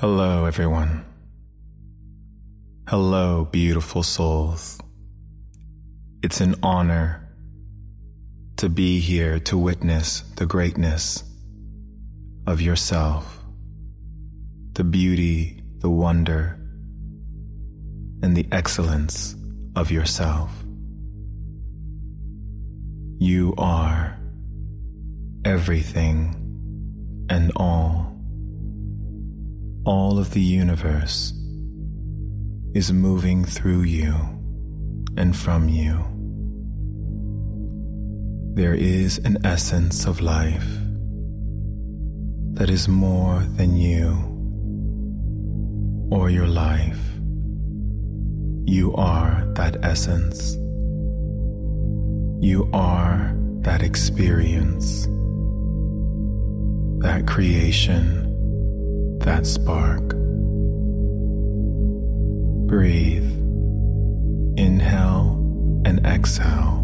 Hello, everyone. Hello, beautiful souls. It's an honor to be here to witness the greatness of yourself, the beauty, the wonder, and the excellence of yourself. You are everything and all. All of the universe is moving through you and from you. There is an essence of life that is more than you or your life. You are that essence. You are that experience, that creation, that spark. Breathe. Inhale and exhale.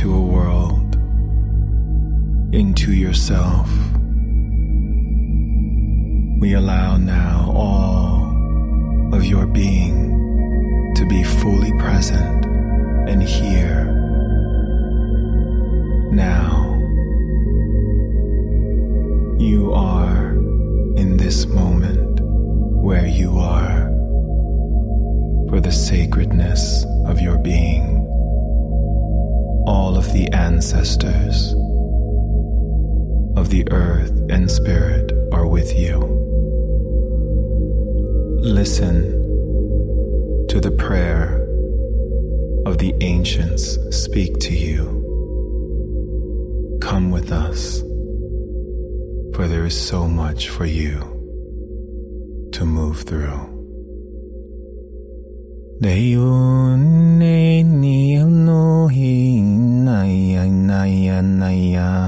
Into a world, into yourself. We allow now all of your being to be fully present and here. Now, you are in this moment where you are for the sacredness of your being. All of the ancestors of the earth and spirit are with you. Listen to the prayer of the ancients speak to you. Come with us, for there is so much for you to move through. Deune naya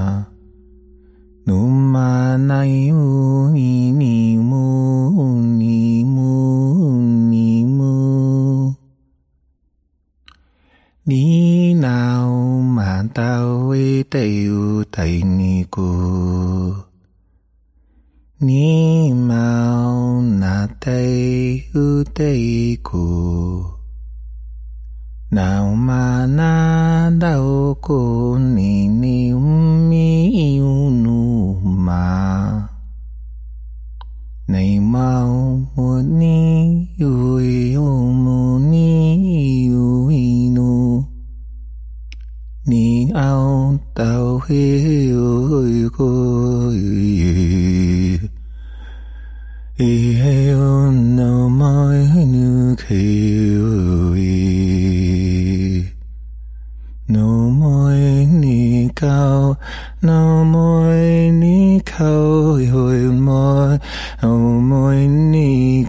Oh mai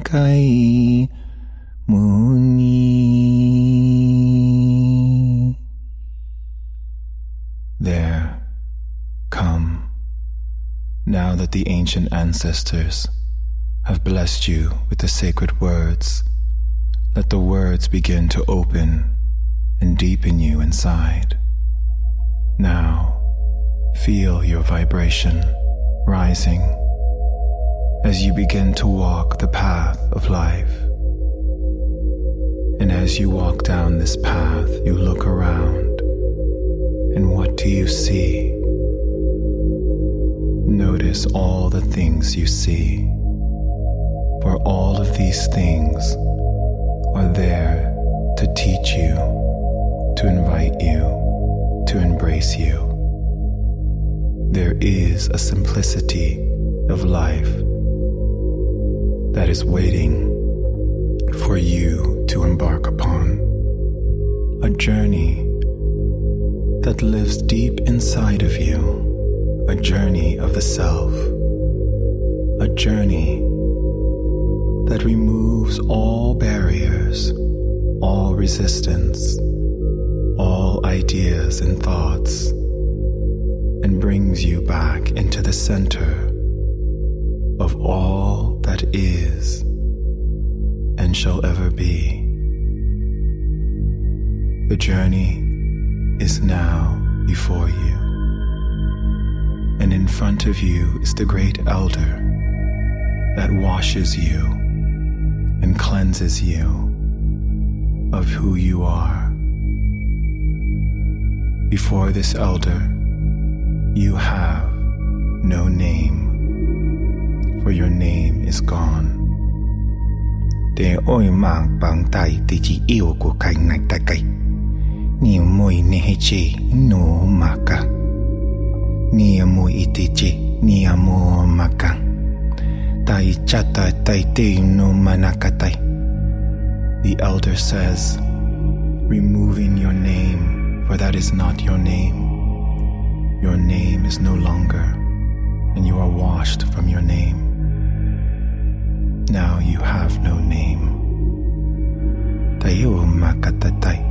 kai mu ni There, come, now that the ancient ancestors have blessed you with the sacred words, let the words begin to open and deepen you inside. Now, feel your vibration rising as you begin to walk the path of life. And as you walk down this path, you look around. And what do you see? Notice all the things you see. For all of these things are there to teach you, to invite you, to embrace you. There is a simplicity of life that is waiting for you to embark upon. A journey that lives deep inside of you, a journey of the self, a journey that removes all barriers, all resistance, all ideas and thoughts, and brings you back into the center of all that is and shall ever be. The journey is now before you, and in front of you is the great elder that washes you and cleanses you of who you are. Before this elder, you have no name for your name is gone. De oi mang bang tai ti chi yêu của kai nai tai kai. Ni moi ne he chi no maka. Ni moi iti chi ni amo maka. Tai chata tai te no manaka tai. The elder says, removing your name, for that is not your name. Your name is no longer, and you are washed from your name. Now you have no name. Tayo makatatay,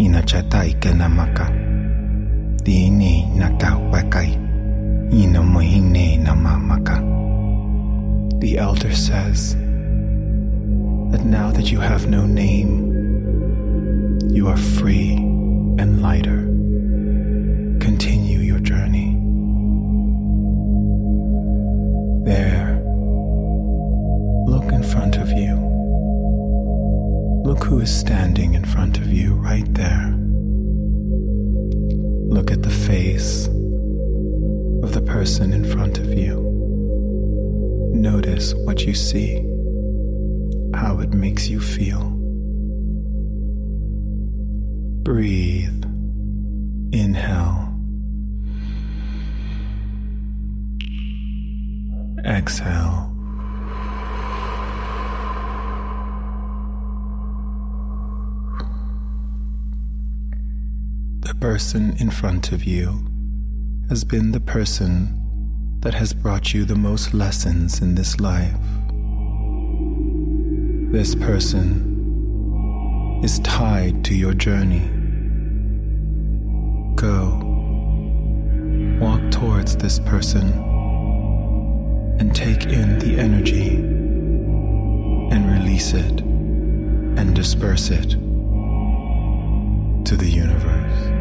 inachatay ka na maka. Dini nakawakay, inamohine na mamaka. The elder says that now that you have no name, you are free and lighter. Continue your journey. Who is standing in front of you right there. Look at the face of the person in front of you. Notice what you see, how it makes you feel. Breathe. Inhale. Exhale. Person in front of you has been the person that has brought you the most lessons in this life. This person is tied to your journey. Go. Walk towards this person and take in the energy and release it and disperse it to the universe.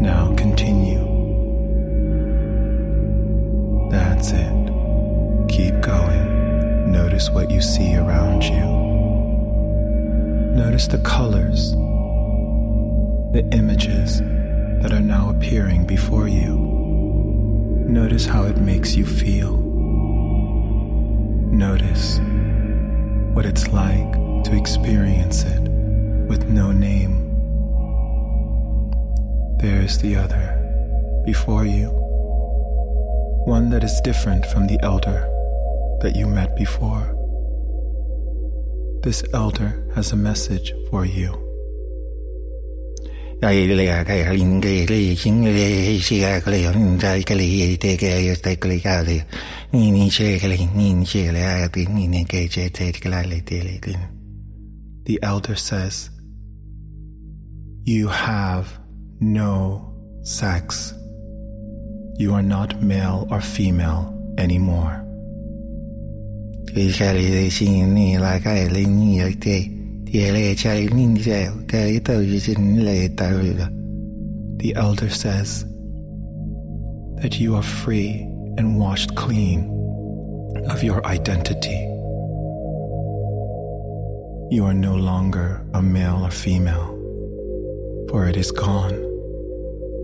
Now continue. That's it. Keep going. Notice what you see around you. Notice the colors, the images that are now appearing before you. Notice how it makes you feel. Notice what it's like to experience it with no name there is the other before you, one that is different from the elder that you met before. This elder has a message for you. The elder says, You have no sex. You are not male or female anymore. The elder says that you are free and washed clean of your identity. You are no longer a male or female, for it is gone.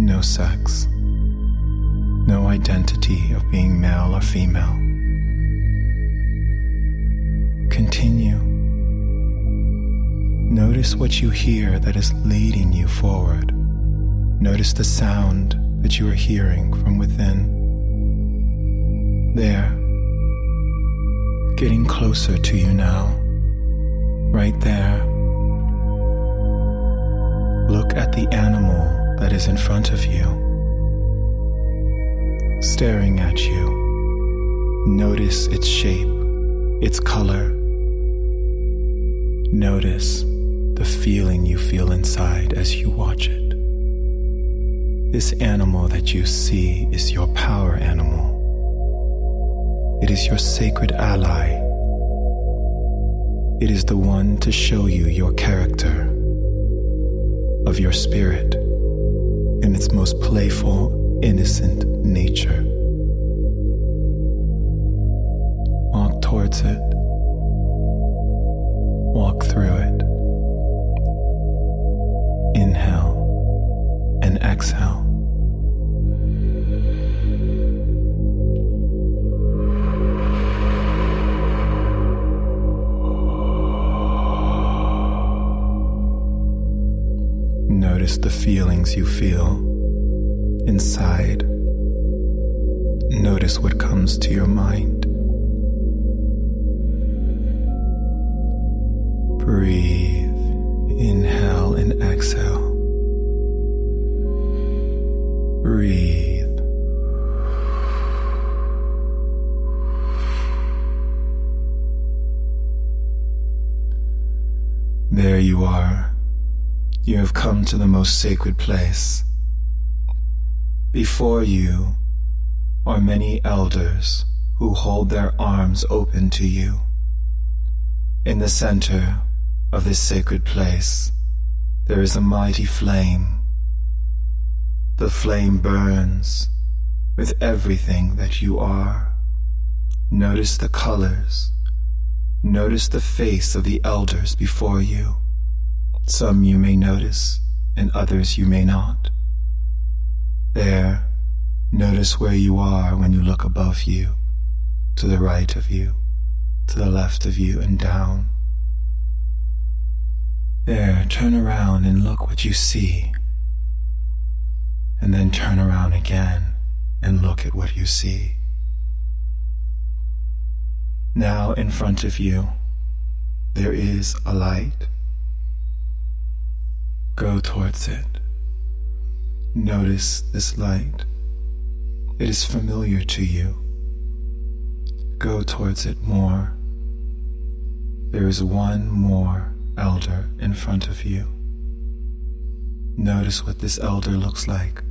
no sex, no identity of being male or female. Continue. Notice what you hear that is leading you forward. Notice the sound that you are hearing from within. There, getting closer to you now right there. That is in front of you, staring at you. Notice its shape, its color. Notice the feeling you feel inside as you watch it. This animal that you see is your power animal. It is your sacred ally it is the one to show you your character of your spirit in its most playful, innocent nature. Breathe, inhale and exhale. Breathe. There you are you have come to the most sacred place. Before you are many elders who hold their arms open to you. In the center of this sacred place, there is a mighty flame. The flame burns with everything that you are. Notice the colors. Notice the face of the elders before you. Some you may notice, and others you may not. There, notice where you are when you look above you, to the right of you, to the left of you, and down. There, turn around and look what you see. And then turn around again and look at what you see. Now, in front of you, there is a light Go towards it. Notice this light. It is familiar to you. Go towards it more. There is one more elder in front of you. Notice what this elder looks like,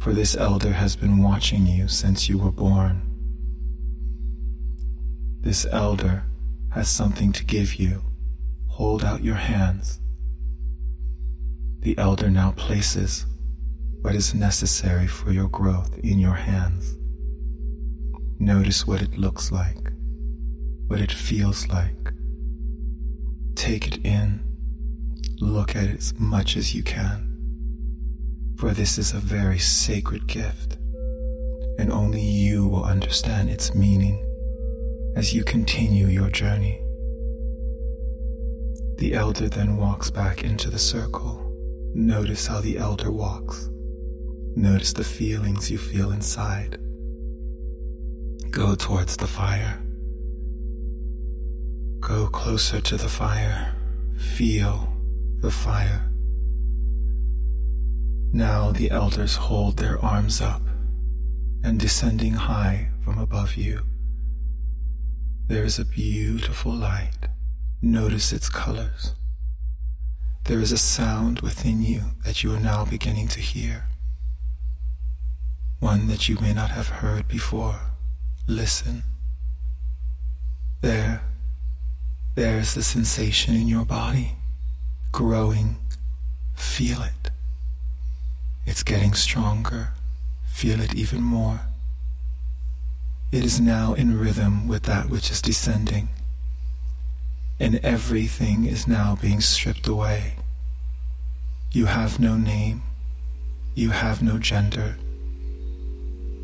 for this elder has been watching you since you were born. This elder has something to give you. Hold out your hands. The elder now places what is necessary for your growth in your hands. Notice what it looks like, what it feels like. Take it in, look at it as much as you can. For this is a very sacred gift, and only you will understand its meaning as you continue your journey. The elder then walks back into the circle Notice how the elder walks. Notice the feelings you feel inside. Go towards the fire. Go closer to the fire. Feel the fire. Now the elders hold their arms up and descending high from above you. There is a beautiful light. Notice its colors. There is a sound within you that you are now beginning to hear. One that you may not have heard before. Listen. There, there's the sensation in your body growing. Feel it. It's getting stronger. Feel it even more. It is now in rhythm with that which is descending. And everything is now being stripped away. You have no name. You have no gender.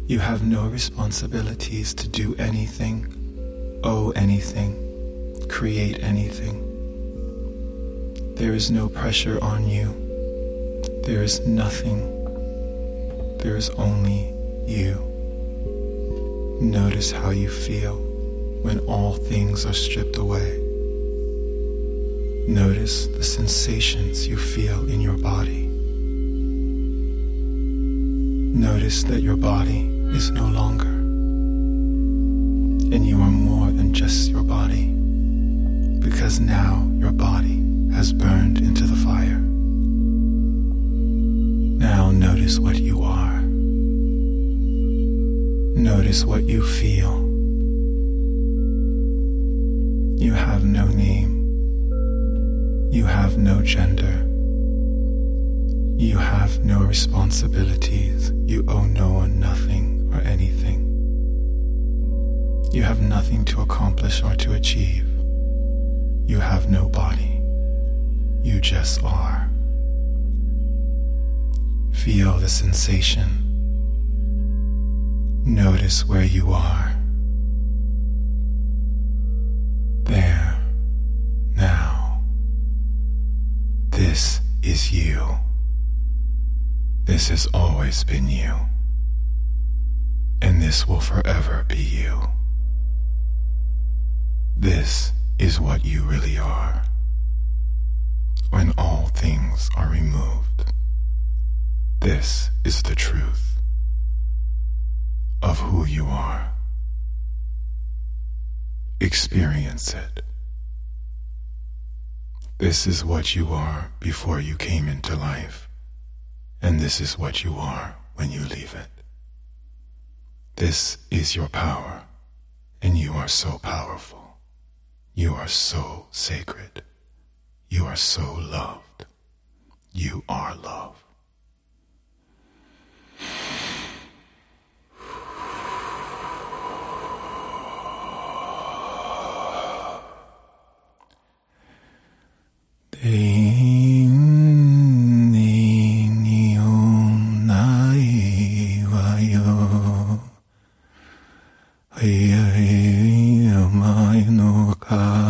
You have no responsibilities to do anything, owe anything, create anything. There is no pressure on you. There is nothing. There is only you. Notice how you feel when all things are stripped away. Notice the sensations you feel in your body. Notice that your body is no longer, and you are more than just your body, because now your body has burned into the fire. Now notice what you are. Notice what you feel. You have no name. You have no gender. You have no responsibilities. You owe no one nothing or anything. You have nothing to accomplish or to achieve. You have no body. You just are. Feel the sensation Notice where you are. There, now. This is you. This has always been you. And this will forever be you. This is what you really are. When all things are removed, this is the truth of who you are. Experience it. This is what you are before you came into life, and this is what you are when you leave it. This is your power, and you are so powerful. You are so sacred. You are so loved. You are love. na na